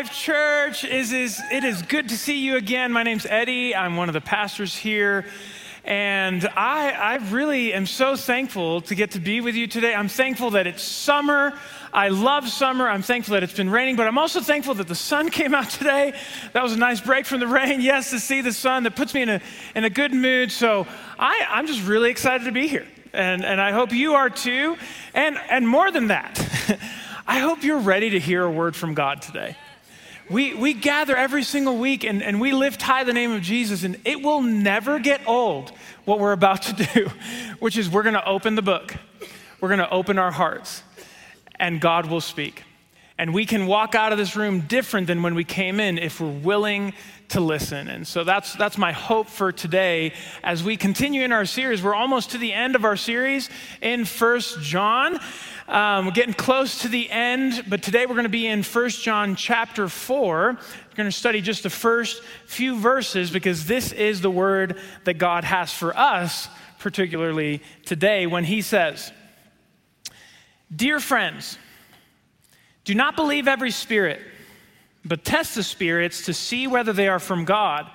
Life Church. Is, it is good to see you again. My name's Eddie. I'm one of the pastors here. And I, I really am so thankful to get to be with you today. I'm thankful that it's summer. I love summer. I'm thankful that it's been raining, but I'm also thankful that the sun came out today. That was a nice break from the rain. Yes, to see the sun that puts me in a, in a good mood. So I, I'm just really excited to be here. And, and I hope you are too. And, and more than that, I hope you're ready to hear a word from God today. We, we gather every single week and, and we lift high the name of Jesus, and it will never get old what we're about to do, which is we're going to open the book, we're going to open our hearts, and God will speak. And we can walk out of this room different than when we came in if we're willing to listen. And so that's, that's my hope for today as we continue in our series. We're almost to the end of our series in First John. Um, we're getting close to the end, but today we're going to be in First John chapter 4. We're going to study just the first few verses because this is the word that God has for us, particularly today, when He says, Dear friends, do not believe every spirit, but test the spirits to see whether they are from God,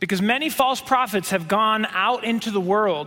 because many false prophets have gone out into the world.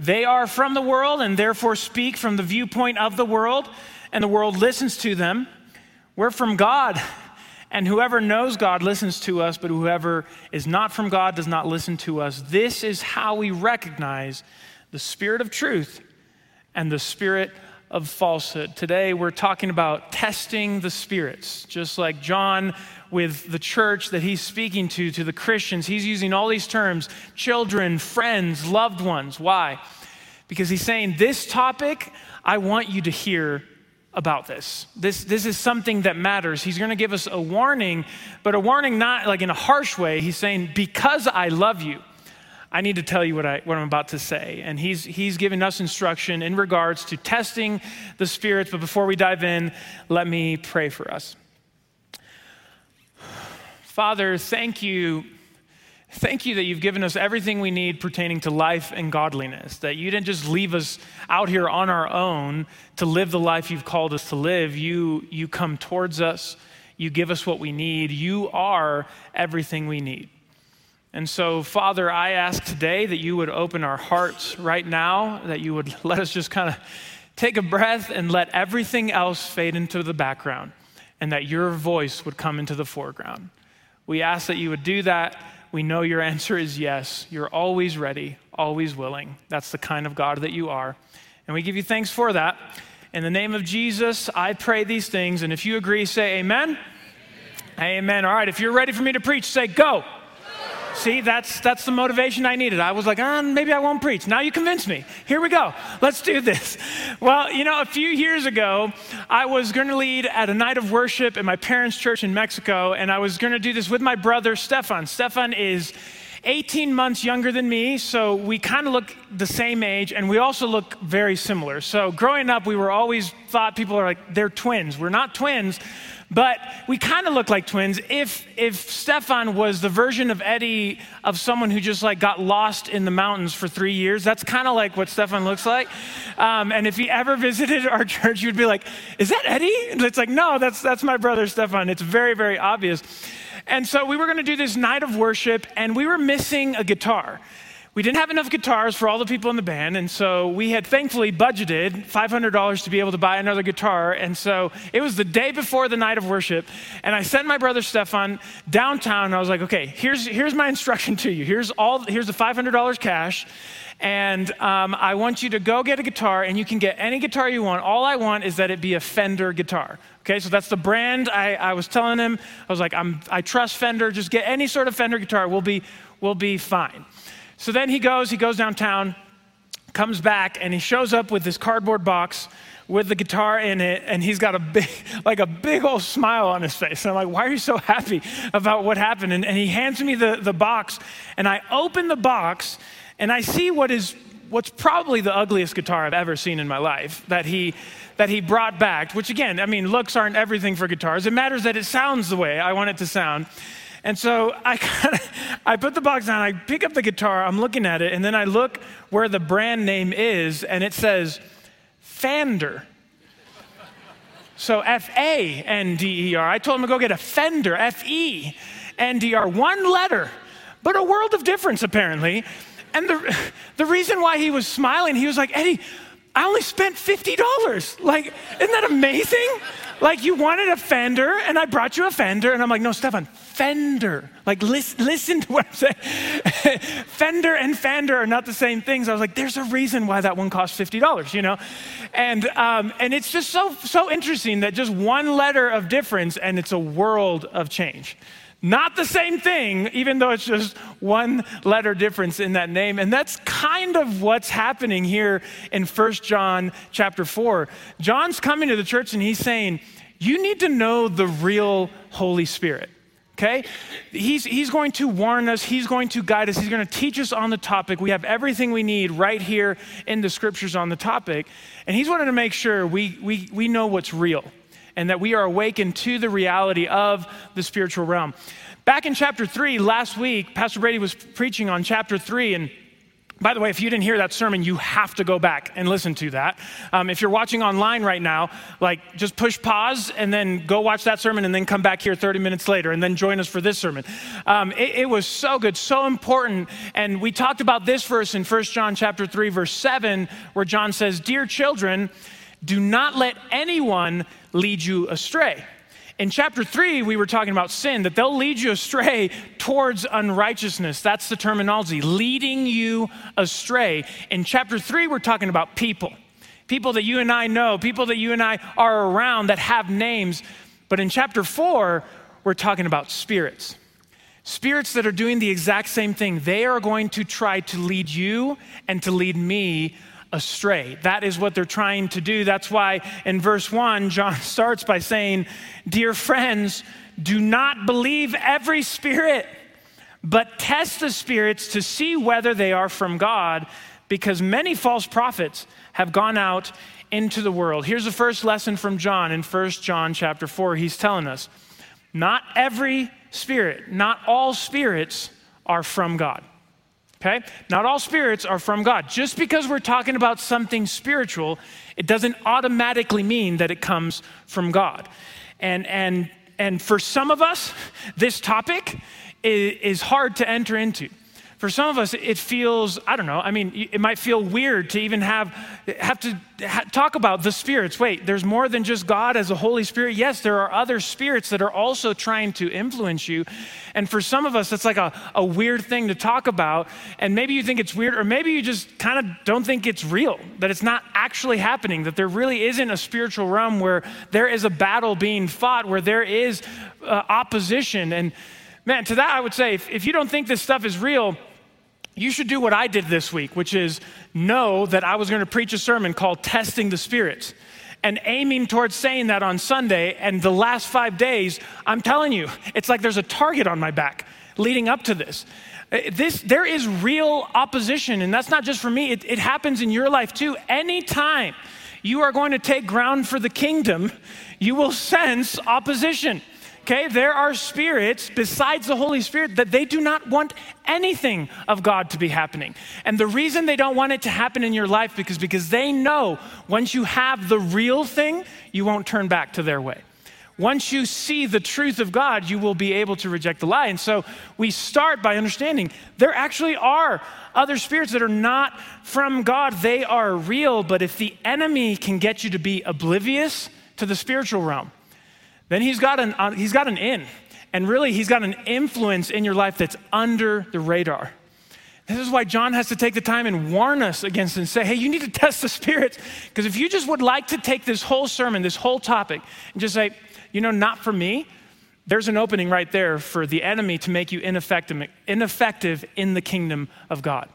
They are from the world and therefore speak from the viewpoint of the world, and the world listens to them. We're from God, and whoever knows God listens to us, but whoever is not from God does not listen to us. This is how we recognize the spirit of truth and the spirit of falsehood. Today, we're talking about testing the spirits, just like John with the church that he's speaking to, to the Christians. He's using all these terms children, friends, loved ones. Why? Because he's saying, This topic, I want you to hear about this. This, this is something that matters. He's going to give us a warning, but a warning not like in a harsh way. He's saying, Because I love you. I need to tell you what, I, what I'm about to say. And he's, he's giving us instruction in regards to testing the spirits. But before we dive in, let me pray for us. Father, thank you. Thank you that you've given us everything we need pertaining to life and godliness, that you didn't just leave us out here on our own to live the life you've called us to live. You, you come towards us, you give us what we need. You are everything we need. And so, Father, I ask today that you would open our hearts right now, that you would let us just kind of take a breath and let everything else fade into the background, and that your voice would come into the foreground. We ask that you would do that. We know your answer is yes. You're always ready, always willing. That's the kind of God that you are. And we give you thanks for that. In the name of Jesus, I pray these things. And if you agree, say amen. Amen. amen. All right, if you're ready for me to preach, say go. See, that's, that's the motivation I needed. I was like, ah, maybe I won't preach. Now you convince me. Here we go. Let's do this. Well, you know, a few years ago, I was going to lead at a night of worship at my parents' church in Mexico, and I was going to do this with my brother, Stefan. Stefan is 18 months younger than me, so we kind of look the same age, and we also look very similar. So growing up, we were always thought people are like, they're twins. We're not twins but we kind of look like twins. If, if Stefan was the version of Eddie of someone who just like got lost in the mountains for three years, that's kind of like what Stefan looks like. Um, and if he ever visited our church, you'd be like, is that Eddie? And it's like, no, that's, that's my brother Stefan. It's very, very obvious. And so we were going to do this night of worship, and we were missing a guitar we didn't have enough guitars for all the people in the band, and so we had thankfully budgeted $500 to be able to buy another guitar. And so it was the day before the night of worship, and I sent my brother Stefan downtown. And I was like, "Okay, here's here's my instruction to you. Here's all here's the $500 cash." And um, I want you to go get a guitar, and you can get any guitar you want. All I want is that it be a Fender guitar. Okay, so that's the brand. I, I was telling him, I was like, I'm, I trust Fender. Just get any sort of Fender guitar. We'll be, we'll be fine. So then he goes, he goes downtown, comes back and he shows up with this cardboard box with the guitar in it, and he's got a big, like a big old smile on his face. And I'm like, why are you so happy about what happened? And, and he hands me the, the box, and I open the box, and I see what is what's probably the ugliest guitar I've ever seen in my life that he that he brought back, which again, I mean, looks aren't everything for guitars. It matters that it sounds the way I want it to sound. And so I kind of, I put the box down, I pick up the guitar, I'm looking at it, and then I look where the brand name is, and it says Fander. So F A N D E R. I told him to go get a Fender, F E N D R, one letter, but a world of difference apparently. And the, the reason why he was smiling, he was like, Eddie, I only spent $50. Like, isn't that amazing? Like, you wanted a Fender, and I brought you a Fender, and I'm like, no, Stefan, Fender. Like, listen, listen to what I'm saying. Fender and Fander are not the same things. I was like, there's a reason why that one costs $50, you know? And, um, and it's just so, so interesting that just one letter of difference, and it's a world of change. Not the same thing, even though it's just one letter difference in that name. And that's kind of what's happening here in First John chapter 4. John's coming to the church and he's saying, You need to know the real Holy Spirit. Okay? He's, he's going to warn us, he's going to guide us, he's going to teach us on the topic. We have everything we need right here in the scriptures on the topic. And he's wanting to make sure we, we, we know what's real and that we are awakened to the reality of the spiritual realm. Back in chapter three, last week, Pastor Brady was preaching on chapter three, and by the way, if you didn't hear that sermon, you have to go back and listen to that. Um, if you're watching online right now, like just push pause and then go watch that sermon and then come back here 30 minutes later and then join us for this sermon. Um, it, it, was so good, so important. And we talked about this verse in 1 John chapter 3, verse 7, where John says, Dear children, do not let anyone lead you astray. In chapter three, we were talking about sin, that they'll lead you astray towards unrighteousness. That's the terminology, leading you astray. In chapter three, we're talking about people, people that you and I know, people that you and I are around that have names. But in chapter four, we're talking about spirits. Spirits that are doing the exact same thing. They are going to try to lead you and to lead me astray. That is what they're trying to do. That's why in verse 1, John starts by saying, Dear friends, do not believe every spirit, but test the spirits to see whether they are from God, because many false prophets have gone out into the world. Here's the first lesson from John in 1 John chapter 4. He's telling us, not every spirit, not all spirits are from God. Okay? Not all spirits are from God. Just because we're talking about something spiritual, it doesn't automatically mean that it comes from God. And, and, and for some of us, this topic is, is hard to enter into for some of us, it feels, I don't know, I mean, it might feel weird to even have, have to ha- talk about the spirits. Wait, there's more than just God as a Holy Spirit. Yes, there are other spirits that are also trying to influence you. And for some of us, it's like a, a weird thing to talk about. And maybe you think it's weird, or maybe you just kind of don't think it's real, that it's not actually happening, that there really isn't a spiritual realm where there is a battle being fought, where there is uh, opposition. And man, to that, I would say, if, if you don't think this stuff is real, you should do what I did this week, which is know that I was going to preach a sermon called Testing the Spirits and aiming towards saying that on Sunday. And the last five days, I'm telling you, it's like there's a target on my back leading up to this. Uh, this there is real opposition, and that's not just for me, it, it happens in your life too. Anytime you are going to take ground for the kingdom, you will sense opposition. Okay, there are spirits besides the Holy Spirit that they do not want anything of God to be happening. And the reason they don't want it to happen in your life because because they know once you have the real thing, you won't turn back to their way. Once you see the truth of God, you will be able to reject the lie. And so we start by understanding there actually are other spirits that are not from God. They are real, but if the enemy can get you to be oblivious to the spiritual realm, then he's got an, uh, he's got an in. And really, he's got an influence in your life that's under the radar. This is why John has to take the time and warn us against and say, hey, you need to test the spirits. Because if you just would like to take this whole sermon, this whole topic, and just say, you know, not for me, there's an opening right there for the enemy to make you ineffective, ineffective in the kingdom of God.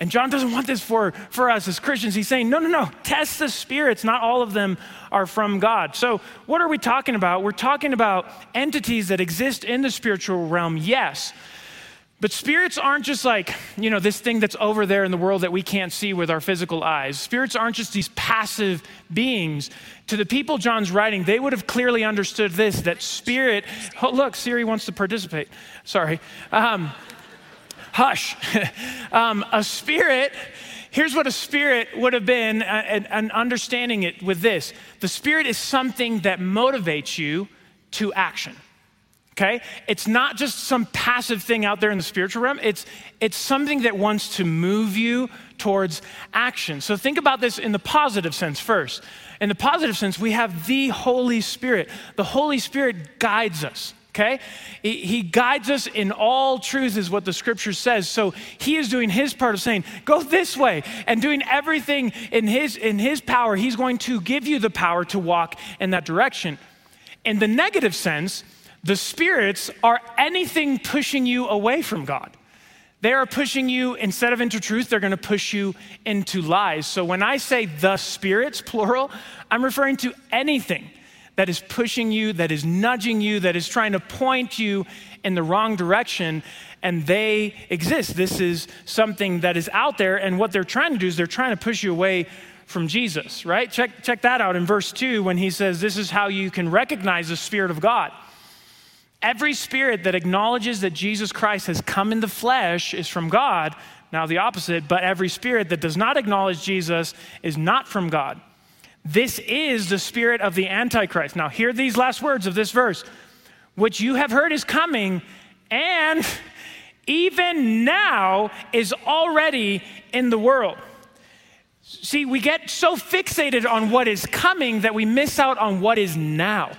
And John doesn't want this for, for us as Christians. He's saying, no, no, no, test the spirits. Not all of them are from God. So, what are we talking about? We're talking about entities that exist in the spiritual realm, yes. But spirits aren't just like, you know, this thing that's over there in the world that we can't see with our physical eyes. Spirits aren't just these passive beings. To the people John's writing, they would have clearly understood this that spirit, oh, look, Siri wants to participate. Sorry. Um, hush. um, a spirit, here's what a spirit would have been, uh, and, and understanding it with this the spirit is something that motivates you to action. Okay? It's not just some passive thing out there in the spiritual realm. It's, it's something that wants to move you towards action. So think about this in the positive sense first. In the positive sense, we have the Holy Spirit. The Holy Spirit guides us okay? He guides us in all truth, is what the scripture says. So he is doing his part of saying, go this way, and doing everything in his, in his power. He's going to give you the power to walk in that direction. In the negative sense, the spirits are anything pushing you away from God. They are pushing you, instead of into truth, they're going to push you into lies. So when I say the spirits, plural, I'm referring to anything that is pushing you, that is nudging you, that is trying to point you in the wrong direction, and they exist. This is something that is out there, and what they're trying to do is they're trying to push you away from Jesus, right? Check, check that out in verse 2 when he says, This is how you can recognize the Spirit of God. Every spirit that acknowledges that Jesus Christ has come in the flesh is from God. Now, the opposite, but every spirit that does not acknowledge Jesus is not from God. This is the spirit of the Antichrist. Now, hear these last words of this verse which you have heard is coming, and even now is already in the world. See, we get so fixated on what is coming that we miss out on what is now.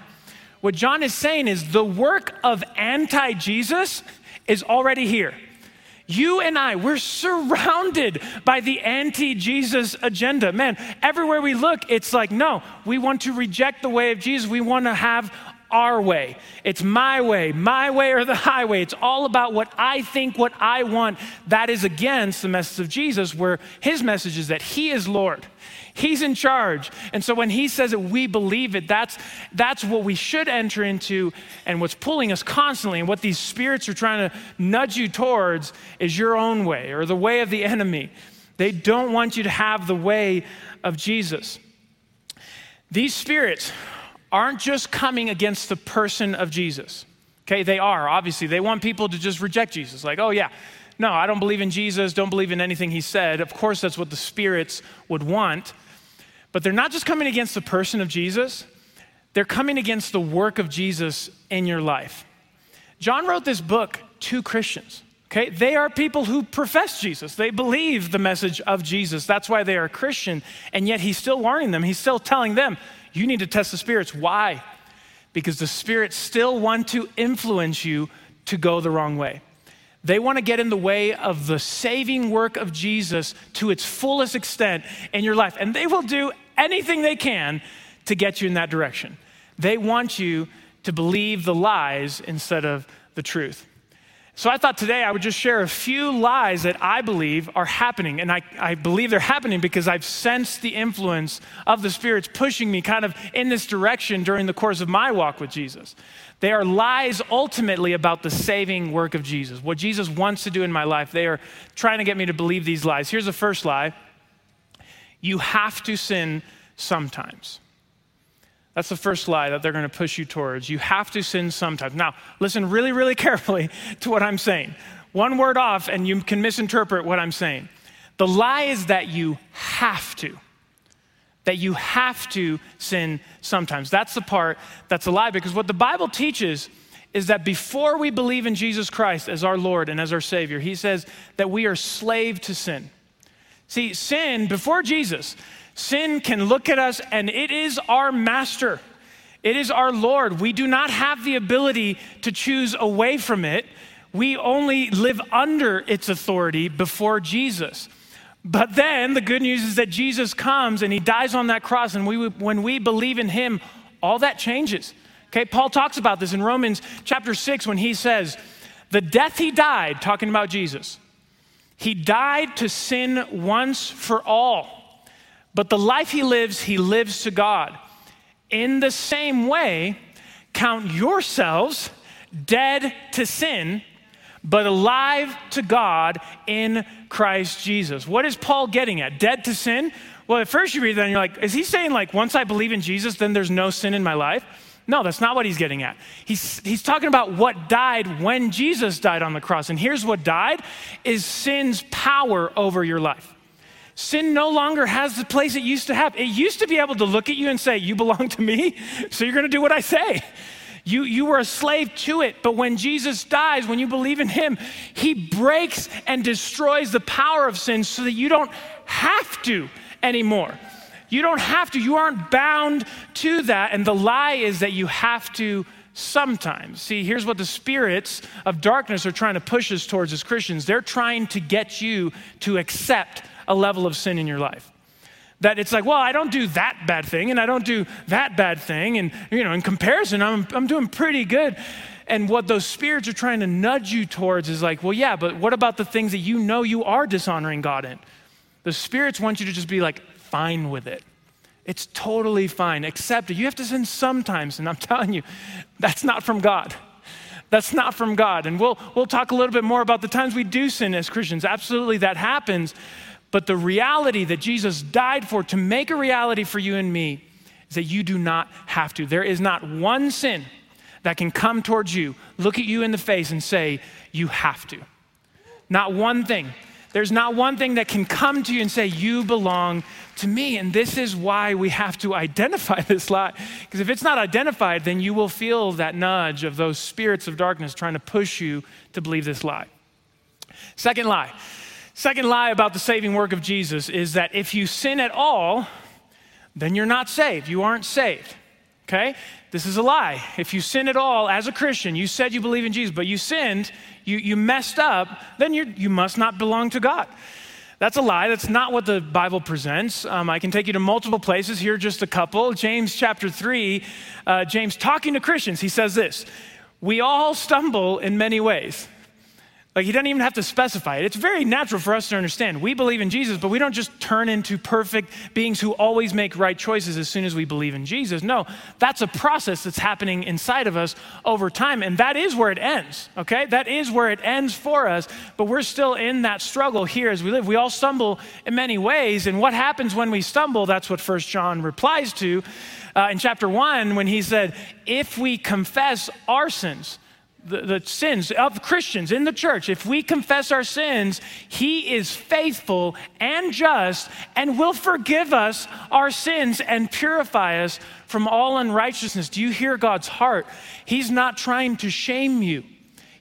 What John is saying is the work of anti Jesus is already here. You and I, we're surrounded by the anti Jesus agenda. Man, everywhere we look, it's like, no, we want to reject the way of Jesus. We want to have our way. It's my way, my way or the highway. It's all about what I think, what I want. That is against the message of Jesus, where his message is that he is Lord. He's in charge. And so when he says it, we believe it, that's, that's what we should enter into. And what's pulling us constantly, and what these spirits are trying to nudge you towards, is your own way or the way of the enemy. They don't want you to have the way of Jesus. These spirits aren't just coming against the person of Jesus. Okay, they are, obviously. They want people to just reject Jesus. Like, oh, yeah, no, I don't believe in Jesus, don't believe in anything he said. Of course, that's what the spirits would want. But they're not just coming against the person of Jesus, they're coming against the work of Jesus in your life. John wrote this book to Christians. Okay, they are people who profess Jesus. They believe the message of Jesus. That's why they are Christian. And yet he's still warning them. He's still telling them, you need to test the spirits. Why? Because the spirits still want to influence you to go the wrong way. They want to get in the way of the saving work of Jesus to its fullest extent in your life. And they will do anything they can to get you in that direction. They want you to believe the lies instead of the truth. So I thought today I would just share a few lies that I believe are happening. And I, I believe they're happening because I've sensed the influence of the spirits pushing me kind of in this direction during the course of my walk with Jesus. They are lies ultimately about the saving work of Jesus, what Jesus wants to do in my life. They are trying to get me to believe these lies. Here's the first lie you have to sin sometimes. That's the first lie that they're going to push you towards. You have to sin sometimes. Now, listen really, really carefully to what I'm saying. One word off, and you can misinterpret what I'm saying. The lie is that you have to. That you have to sin sometimes. That's the part that's a lie because what the Bible teaches is that before we believe in Jesus Christ as our Lord and as our Savior, He says that we are slave to sin. See, sin, before Jesus, Sin can look at us and it is our master. It is our Lord. We do not have the ability to choose away from it. We only live under its authority before Jesus. But then the good news is that Jesus comes and he dies on that cross, and we, when we believe in him, all that changes. Okay, Paul talks about this in Romans chapter 6 when he says, The death he died, talking about Jesus, He died to sin once for all, but the life he lives, he lives to God. In the same way, count yourselves dead to sin, but alive to God in Christ Jesus. What is Paul getting at? Dead to sin? Well, at first you read that and you're like, is he saying, like, once I believe in Jesus, then there's no sin in my life? No, that's not what he's getting at. He's, he's talking about what died when Jesus died on the cross. And here's what died is sin's power over your life. Sin no longer has the place it used to have. It used to be able to look at you and say, You belong to me, so you're going to do what I say. You, you were a slave to it, but when Jesus dies, when you believe in him, he breaks and destroys the power of sin so that you don't have to anymore. You don't have to, you aren't bound to that. And the lie is that you have to sometimes. See, here's what the spirits of darkness are trying to push us towards as Christians they're trying to get you to accept a level of sin in your life. That it's like, well, I don't do that bad thing and I don't do that bad thing. And, you know, in comparison, I'm, I'm doing pretty good. And what those spirits are trying to nudge you towards is like, well, yeah, but what about the things that you know you are dishonoring God in? The spirits want you to just be like, fine with it. It's totally fine. Accept it. You have to sin sometimes. And I'm telling you, that's not from God. That's not from God. And we'll, we'll talk a little bit more about the times we do sin as Christians. Absolutely, that happens. But the reality that Jesus died for to make a reality for you and me is that you do not have to. There is not one sin that can come towards you, look at you in the face, and say, You have to. Not one thing. There's not one thing that can come to you and say, You belong to me. And this is why we have to identify this lie. Because if it's not identified, then you will feel that nudge of those spirits of darkness trying to push you to believe this lie. Second lie. Second lie about the saving work of Jesus is that if you sin at all, then you're not saved. You aren't saved. Okay? This is a lie. If you sin at all as a Christian, you said you believe in Jesus, but you sinned, you, you messed up, then you you must not belong to God. That's a lie. That's not what the Bible presents. Um, I can take you to multiple places. Here, just a couple. James chapter 3, uh, James talking to Christians, he says this We all stumble in many ways. Like he doesn't even have to specify it. It's very natural for us to understand. We believe in Jesus, but we don't just turn into perfect beings who always make right choices as soon as we believe in Jesus. No, that's a process that's happening inside of us over time. And that is where it ends, okay? That is where it ends for us. But we're still in that struggle here as we live. We all stumble in many ways. And what happens when we stumble? That's what First John replies to uh, in chapter one when he said, If we confess our sins, the, the, sins of Christians in the church, if we confess our sins, He is faithful and just and will forgive us our sins and purify us from all unrighteousness. Do you hear God's heart? He's not trying to shame you,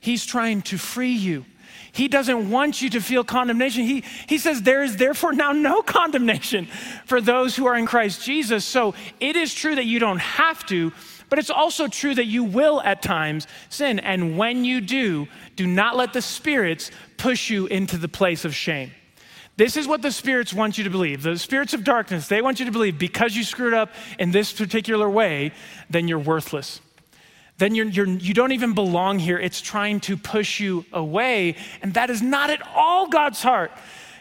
He's trying to free you. He doesn't want you to feel condemnation. He, he says, There is therefore now no condemnation for those who are in Christ Jesus. So it is true that you don't have to, but it's also true that you will at times sin. And when you do, do not let the spirits push you into the place of shame. This is what the spirits want you to believe. The spirits of darkness, they want you to believe because you screwed up in this particular way, then you're worthless. Then you're, you're, you don't even belong here. It's trying to push you away. And that is not at all God's heart.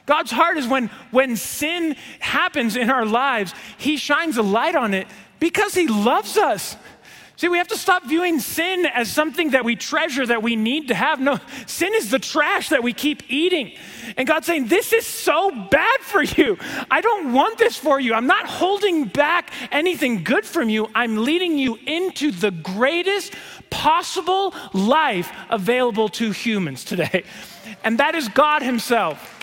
God's heart is when, when sin happens in our lives, He shines a light on it because He loves us. See, we have to stop viewing sin as something that we treasure, that we need to have. No, sin is the trash that we keep eating. And God's saying, This is so bad for you. I don't want this for you. I'm not holding back anything good from you. I'm leading you into the greatest possible life available to humans today. And that is God Himself.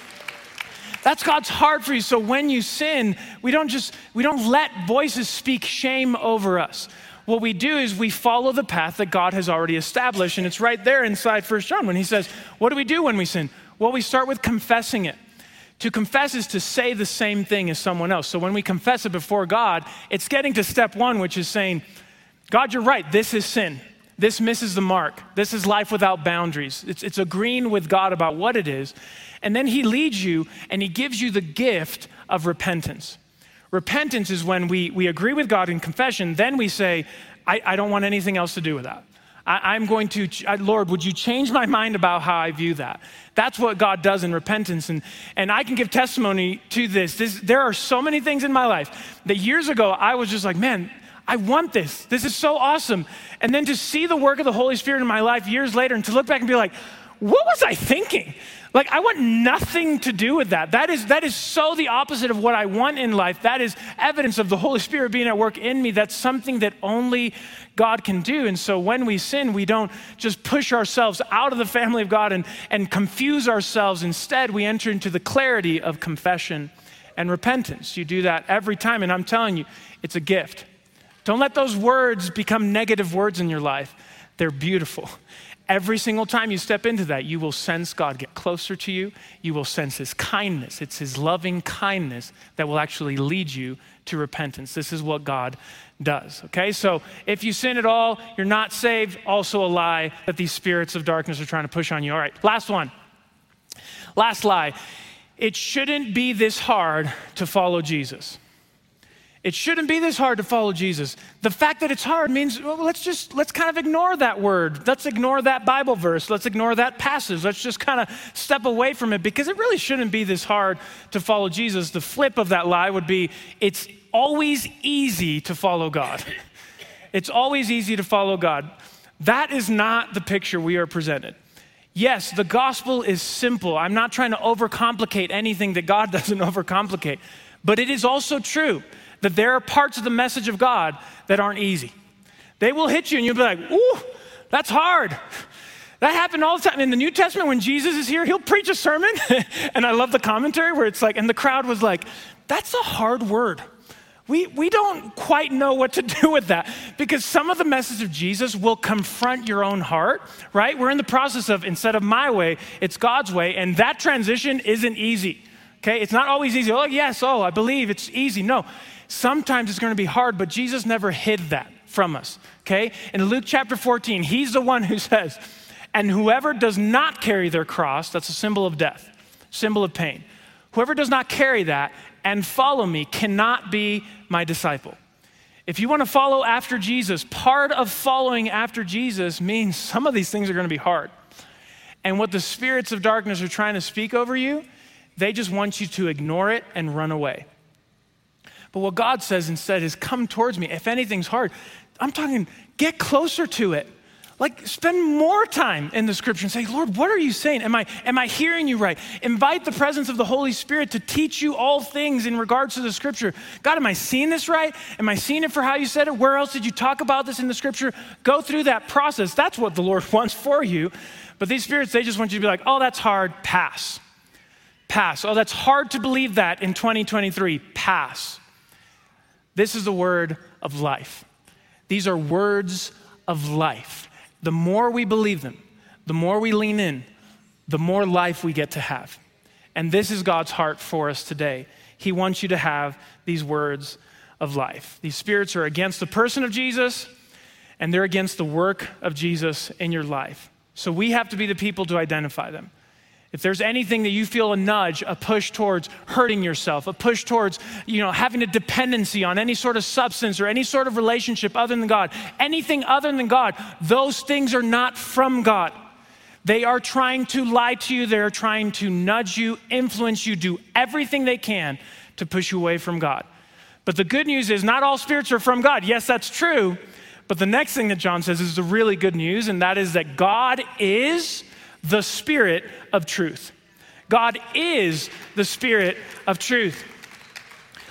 That's God's heart for you. So when you sin, we don't just we don't let voices speak shame over us what we do is we follow the path that God has already established. And it's right there inside First John when he says, What do we do when we sin? Well, we start with confessing it. To confess is to say the same thing as someone else. So when we confess it before God, it's getting to step one, which is saying, God, you're right, this is sin. This misses the mark. This is life without boundaries. It's, it's agreeing with God about what it is. And then He leads you and He gives you the gift of repentance. Repentance is when we, we agree with God in confession, then we say, I, I don't want anything else to do with that. I, am going to, Lord, would you change my mind about how I view that? That's what God does in repentance. And, and I can give testimony to this. this. There are so many things in my life that years ago I was just like, man, I want this. This is so awesome. And then to see the work of the Holy Spirit in my life years later and to look back and be like, what was I thinking? Like, I want nothing to do with that. That is, that is so the opposite of what I want in life. That is evidence of the Holy Spirit being at work in me. That's something that only God can do. And so when we sin, we don't just push ourselves out of the family of God and, and confuse ourselves. Instead, we enter into the clarity of confession and repentance. You do that every time. And I'm telling you, it's a gift. Don't let those words become negative words in your life. They're beautiful. Every single time you step into that, you will sense God get closer to you. You will sense His kindness. It's His loving kindness that will actually lead you to repentance. This is what God does. Okay, so if you sin at all, you're not saved. Also, a lie that these spirits of darkness are trying to push on you. All right, last one. Last lie. It shouldn't be this hard to follow Jesus. It shouldn't be this hard to follow Jesus. The fact that it's hard means well, let's just let's kind of ignore that word. Let's ignore that Bible verse. Let's ignore that passage. Let's just kind of step away from it because it really shouldn't be this hard to follow Jesus. The flip of that lie would be it's always easy to follow God. It's always easy to follow God. That is not the picture we are presented. Yes, the gospel is simple. I'm not trying to overcomplicate anything that God doesn't overcomplicate. But it is also true that there are parts of the message of God that aren't easy. They will hit you and you'll be like, ooh, that's hard. That happened all the time. In the New Testament, when Jesus is here, he'll preach a sermon. and I love the commentary where it's like, and the crowd was like, that's a hard word. We, we don't quite know what to do with that because some of the message of Jesus will confront your own heart, right? We're in the process of instead of my way, it's God's way. And that transition isn't easy, okay? It's not always easy. Oh, yes, oh, I believe it's easy. No, Sometimes it's going to be hard, but Jesus never hid that from us, okay? In Luke chapter 14, he's the one who says, and whoever does not carry their cross, that's a symbol of death, symbol of pain. Whoever does not carry that and follow me cannot be my disciple. If you want to follow after Jesus, part of following after Jesus means some of these things are going to be hard. And what the spirits of darkness are trying to speak over you, they just want you to ignore it and run away. But what God says instead is, come towards me. If anything's hard, I'm talking, get closer to it. Like, spend more time in the scripture and say, Lord, what are you saying? Am I, am I hearing you right? Invite the presence of the Holy Spirit to teach you all things in regards to the scripture. God, am I seeing this right? Am I seeing it for how you said it? Where else did you talk about this in the scripture? Go through that process. That's what the Lord wants for you. But these spirits, they just want you to be like, oh, that's hard, pass. Pass. Oh, that's hard to believe that in 2023, pass. This is the word of life. These are words of life. The more we believe them, the more we lean in, the more life we get to have. And this is God's heart for us today. He wants you to have these words of life. These spirits are against the person of Jesus, and they're against the work of Jesus in your life. So we have to be the people to identify them. If there's anything that you feel a nudge, a push towards hurting yourself, a push towards, you know, having a dependency on any sort of substance or any sort of relationship other than God, anything other than God, those things are not from God. They are trying to lie to you, they're trying to nudge you, influence you, do everything they can to push you away from God. But the good news is not all spirits are from God. Yes, that's true. But the next thing that John says is the really good news, and that is that God is the Spirit of truth. God is the Spirit of truth.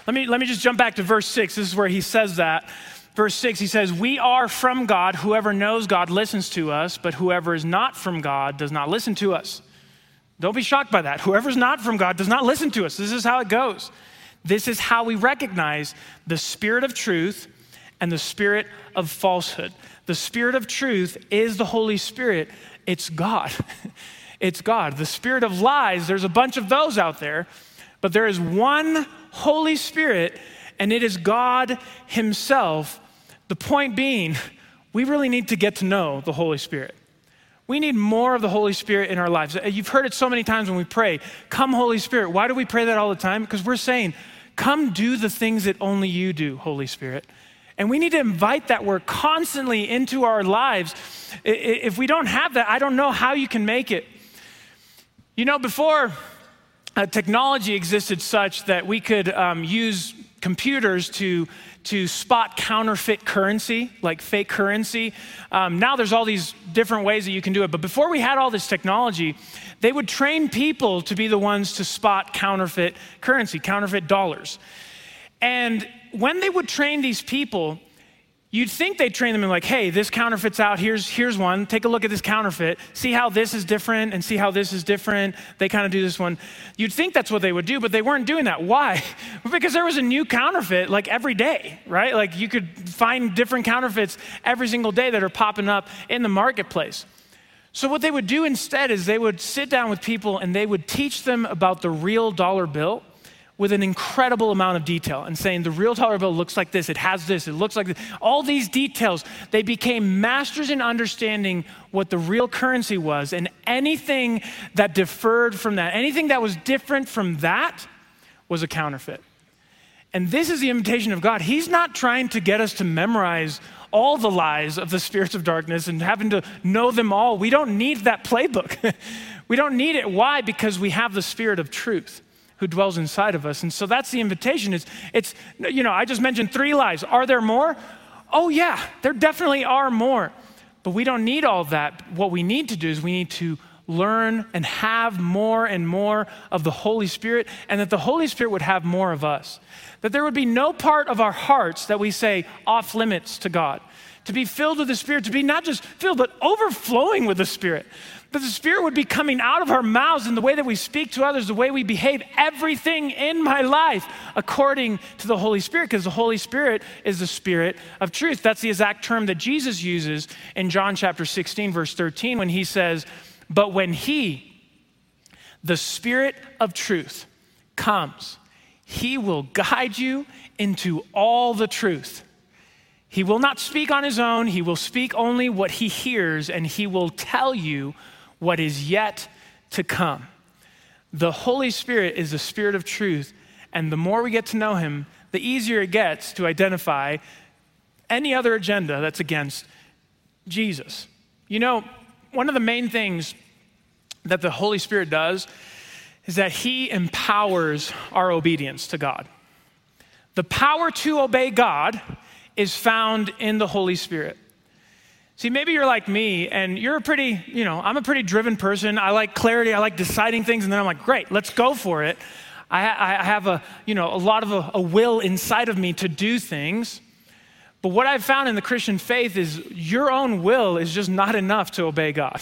Let me, let me just jump back to verse 6. This is where he says that. Verse 6, he says, We are from God. Whoever knows God listens to us, but whoever is not from God does not listen to us. Don't be shocked by that. Whoever's not from God does not listen to us. This is how it goes. This is how we recognize the spirit of truth and the spirit of falsehood. The spirit of truth is the Holy Spirit it's God. It's God. The spirit of lies, there's a bunch of those out there, but there is one Holy Spirit, and it is God Himself. The point being, we really need to get to know the Holy Spirit. We need more of the Holy Spirit in our lives. Uh, you've heard it so many times when we pray, Come, Holy Spirit. Why do we pray that all the time? Because we're saying, Come do the things that only you do, Holy Spirit. And we need to invite that word constantly into our lives. If we don't have that, I don't know how you can make it. You know, before uh, technology existed such that we could um, use computers to, to spot counterfeit currency, like fake currency. Um, now there's all these different ways that you can do it. But before we had all this technology, they would train people to be the ones to spot counterfeit currency, counterfeit dollars. And when they would train these people, You'd think they'd train them in like, hey, this counterfeit's out. Here's, here's one. Take a look at this counterfeit. See how this is different and see how this is different. They kind of do this one. You'd think that's what they would do, but they weren't doing that. Why? because there was a new counterfeit like every day, right? Like you could find different counterfeits every single day that are popping up in the marketplace. So, what they would do instead is they would sit down with people and they would teach them about the real dollar bill with an incredible amount of detail and saying the real dollar bill looks like this, it has this, it looks like this. All these details, they became masters in understanding what the real currency was, and anything that differed from that, anything that was different from that, was a counterfeit. And this is the invitation of God. He's not trying to get us to memorize all the lies of the spirits of darkness and having to know them all. We don't need that playbook. we don't need it. Why? Because we have the spirit of truth who dwells inside of us. And so that's the invitation. Is it's you know, I just mentioned three lies. Are there more? Oh yeah, there definitely are more. But we don't need all that. What we need to do is we need to learn and have more and more of the Holy Spirit, and that the Holy Spirit would have more of us. That there would be no part of our hearts that we say off limits to God. To be filled with the Spirit, to be not just filled, but overflowing with the Spirit that the Spirit would be coming out of our mouths in the way that we speak to others, the way we behave, everything in my life according to the Holy Spirit, because the Holy Spirit is the Spirit of truth. That's the exact term that Jesus uses in John chapter 16, verse 13, when he says, But when He, the Spirit of truth, comes, He will guide you into all the truth. He will not speak on his own. He will speak only what he hears, and he will tell you what is yet to come. The Holy Spirit is the Spirit of truth, and the more we get to know Him, the easier it gets to identify any other agenda that's against Jesus. You know, one of the main things that the Holy Spirit does is that He empowers our obedience to God. The power to obey God is found in the Holy Spirit. See, maybe you're like me and you're a pretty, you know, I'm a pretty driven person. I like clarity, I like deciding things, and then I'm like, great, let's go for it. I, I have a, you know, a lot of a, a will inside of me to do things. But what I've found in the Christian faith is your own will is just not enough to obey God.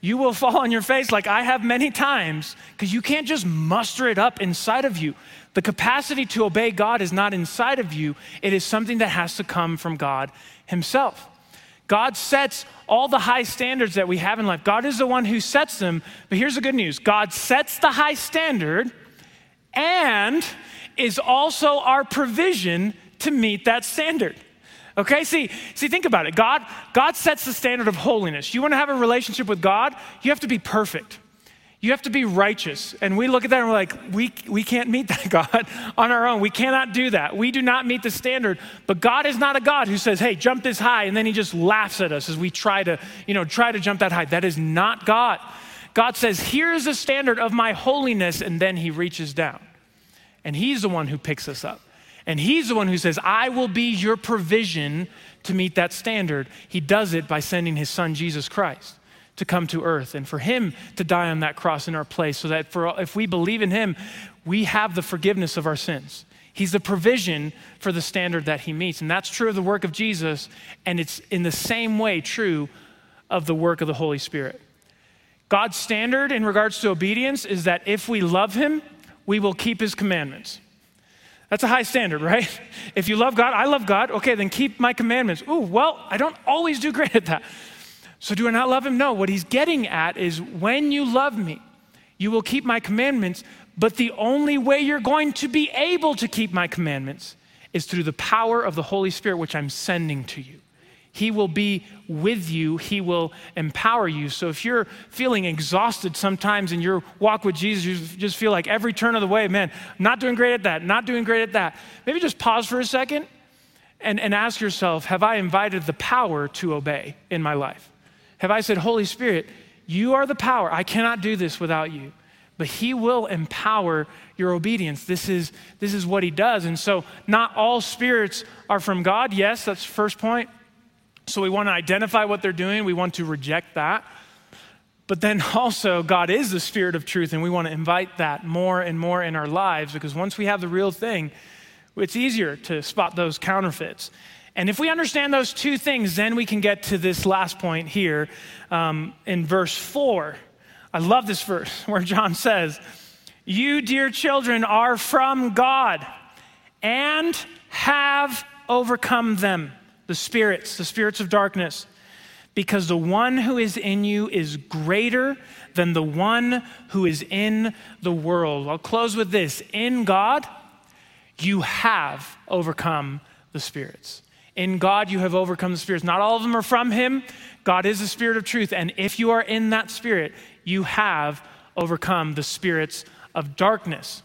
You will fall on your face like I have many times because you can't just muster it up inside of you. The capacity to obey God is not inside of you, it is something that has to come from God Himself. God sets all the high standards that we have in life. God is the one who sets them. But here's the good news God sets the high standard and is also our provision to meet that standard. Okay, see, see, think about it. God, God sets the standard of holiness. You want to have a relationship with God, you have to be perfect. You have to be righteous. And we look at that and we're like, we, we can't meet that, God, on our own. We cannot do that. We do not meet the standard. But God is not a God who says, hey, jump this high, and then he just laughs at us as we try to, you know, try to jump that high. That is not God. God says, here's the standard of my holiness, and then he reaches down. And he's the one who picks us up. And he's the one who says, I will be your provision to meet that standard. He does it by sending his son, Jesus Christ to come to earth and for him to die on that cross in our place so that for, if we believe in him, we have the forgiveness of our sins. He's the provision for the standard that he meets. And that's true of the work of Jesus, and it's in the same way true of the work of the Holy Spirit. God's standard in regards to obedience is that if we love him, we will keep his commandments. That's a high standard, right? If you love God, I love God, okay, then keep my commandments. Ooh, well, I don't always do great at that. So, do I not love him? No. What he's getting at is when you love me, you will keep my commandments, but the only way you're going to be able to keep my commandments is through the power of the Holy Spirit, which I'm sending to you. He will be with you, He will empower you. So if you're feeling exhausted sometimes in your walk with Jesus, you just feel like every turn of the way, man, not doing great at that, not doing great at that, maybe just pause for a second and, and ask yourself Have I invited the power to obey in my life? Have I said, Holy Spirit, you are the power. I cannot do this without you. But he will empower your obedience. This is, this is what he does. And so, not all spirits are from God. Yes, that's the first point. So, we want to identify what they're doing, we want to reject that. But then also, God is the spirit of truth, and we want to invite that more and more in our lives because once we have the real thing, it's easier to spot those counterfeits. And if we understand those two things, then we can get to this last point here um, in verse 4. I love this verse where John says, You, dear children, are from God and have overcome them, the spirits, the spirits of darkness because the one who is in you is greater than the one who is in the world. I'll close with this In God, you have overcome the spirits. In God, you have overcome the spirits. Not all of them are from Him. God is the Spirit of truth. And if you are in that Spirit, you have overcome the spirits of darkness.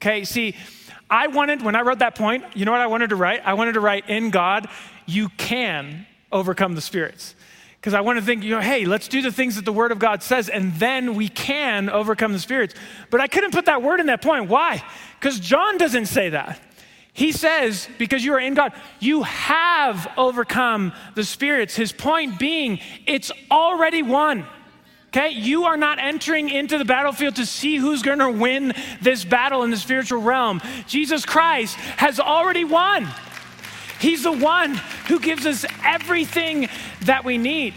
Okay, see, I wanted, when I wrote that point, you know what I wanted to write? I wanted to write, In God, you can overcome the spirits because I want to think, you know, hey, let's do the things that the Word of God says, and then we can overcome the spirits. But I couldn't put that word in that point. Why? Because John doesn't say that. He says, because you are in God, you have overcome the spirits. His point being, it's already won. Okay, you are not entering into the battlefield to see who's going to win this battle in the spiritual realm. Jesus Christ has already won. He's the one who gives us everything that we need.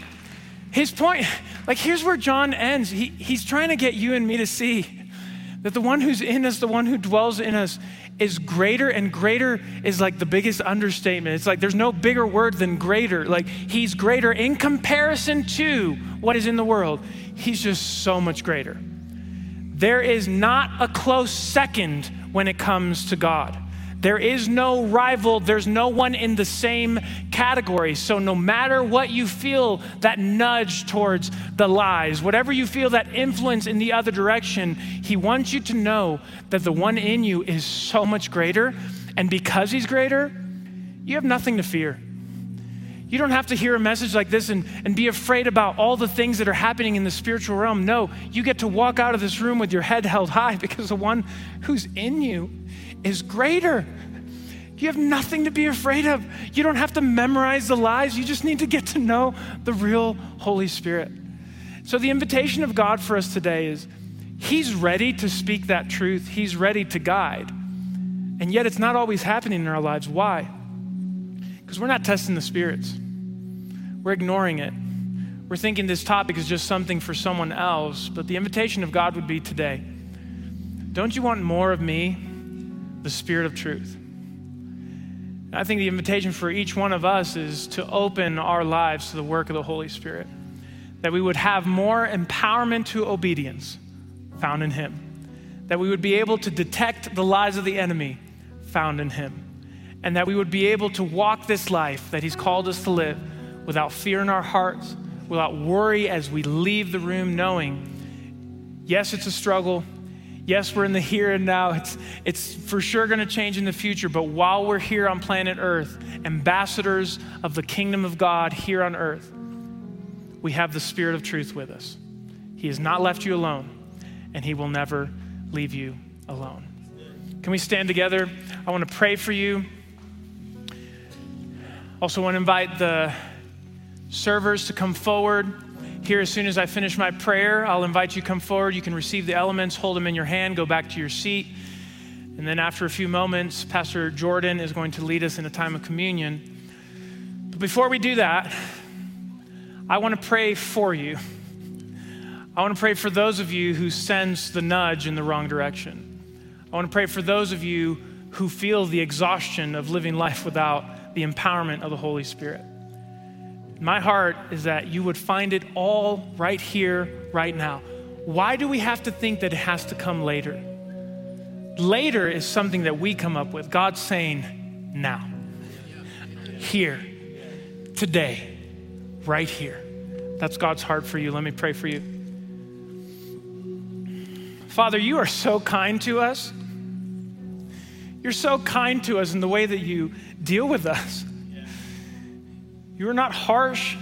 His point, like, here's where John ends. He, he's trying to get you and me to see that the one who's in us, the one who dwells in us, is greater, and greater is like the biggest understatement. It's like there's no bigger word than greater. Like, he's greater in comparison to what is in the world. He's just so much greater. There is not a close second when it comes to God. There is no rival, there's no one in the same category. So, no matter what you feel, that nudge towards the lies, whatever you feel that influence in the other direction, He wants you to know that the one in you is so much greater. And because He's greater, you have nothing to fear. You don't have to hear a message like this and, and be afraid about all the things that are happening in the spiritual realm. No, you get to walk out of this room with your head held high because the one who's in you is greater. You have nothing to be afraid of. You don't have to memorize the lies. You just need to get to know the real Holy Spirit. So, the invitation of God for us today is He's ready to speak that truth, He's ready to guide. And yet, it's not always happening in our lives. Why? Because we're not testing the spirits, we're ignoring it. We're thinking this topic is just something for someone else, but the invitation of God would be today don't you want more of me? The Spirit of truth. And I think the invitation for each one of us is to open our lives to the work of the Holy Spirit, that we would have more empowerment to obedience found in Him, that we would be able to detect the lies of the enemy found in Him, and that we would be able to walk this life that He's called us to live without fear in our hearts, without worry as we leave the room, knowing, yes, it's a struggle. Yes, we're in the here and now. It's, it's for sure going to change in the future. But while we're here on planet Earth, ambassadors of the kingdom of God here on earth, we have the Spirit of truth with us. He has not left you alone, and He will never leave you alone. Can we stand together? I want to pray for you. Also, want to invite the servers to come forward. Here, as soon as I finish my prayer, I'll invite you to come forward. You can receive the elements, hold them in your hand, go back to your seat. And then, after a few moments, Pastor Jordan is going to lead us in a time of communion. But before we do that, I want to pray for you. I want to pray for those of you who sense the nudge in the wrong direction. I want to pray for those of you who feel the exhaustion of living life without the empowerment of the Holy Spirit. My heart is that you would find it all right here, right now. Why do we have to think that it has to come later? Later is something that we come up with. God's saying, now, here, today, right here. That's God's heart for you. Let me pray for you. Father, you are so kind to us. You're so kind to us in the way that you deal with us. You are not harsh.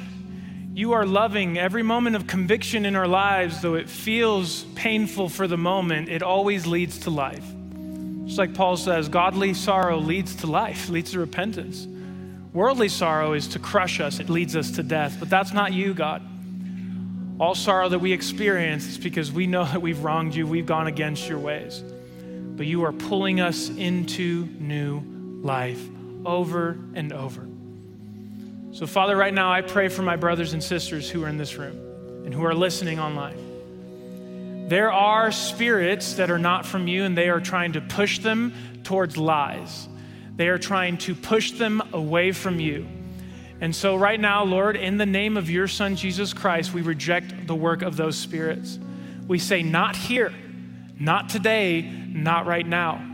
You are loving. Every moment of conviction in our lives, though it feels painful for the moment, it always leads to life. Just like Paul says, godly sorrow leads to life, leads to repentance. Worldly sorrow is to crush us, it leads us to death. But that's not you, God. All sorrow that we experience is because we know that we've wronged you, we've gone against your ways. But you are pulling us into new life over and over. So, Father, right now I pray for my brothers and sisters who are in this room and who are listening online. There are spirits that are not from you, and they are trying to push them towards lies. They are trying to push them away from you. And so, right now, Lord, in the name of your Son, Jesus Christ, we reject the work of those spirits. We say, not here, not today, not right now.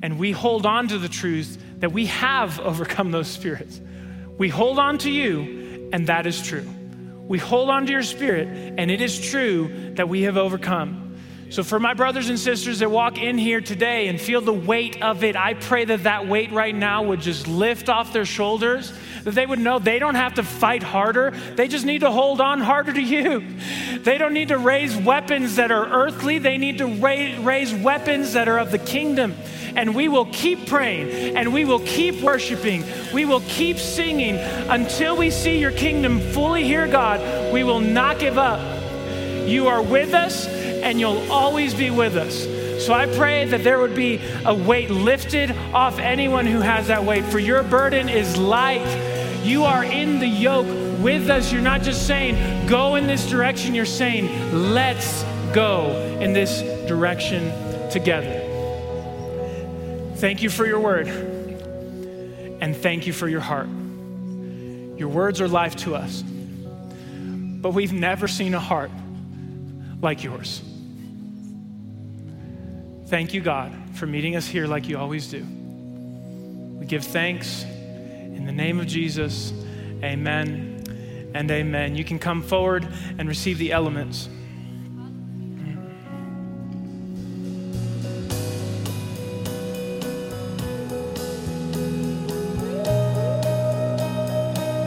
And we hold on to the truth that we have overcome those spirits. We hold on to you, and that is true. We hold on to your spirit, and it is true that we have overcome. So, for my brothers and sisters that walk in here today and feel the weight of it, I pray that that weight right now would just lift off their shoulders, that they would know they don't have to fight harder. They just need to hold on harder to you. They don't need to raise weapons that are earthly, they need to raise weapons that are of the kingdom. And we will keep praying and we will keep worshiping. We will keep singing until we see your kingdom fully here, God. We will not give up. You are with us and you'll always be with us. So I pray that there would be a weight lifted off anyone who has that weight. For your burden is light. You are in the yoke with us. You're not just saying, go in this direction. You're saying, let's go in this direction together. Thank you for your word. And thank you for your heart. Your words are life to us. But we've never seen a heart like yours. Thank you, God, for meeting us here like you always do. We give thanks in the name of Jesus. Amen and amen. You can come forward and receive the elements.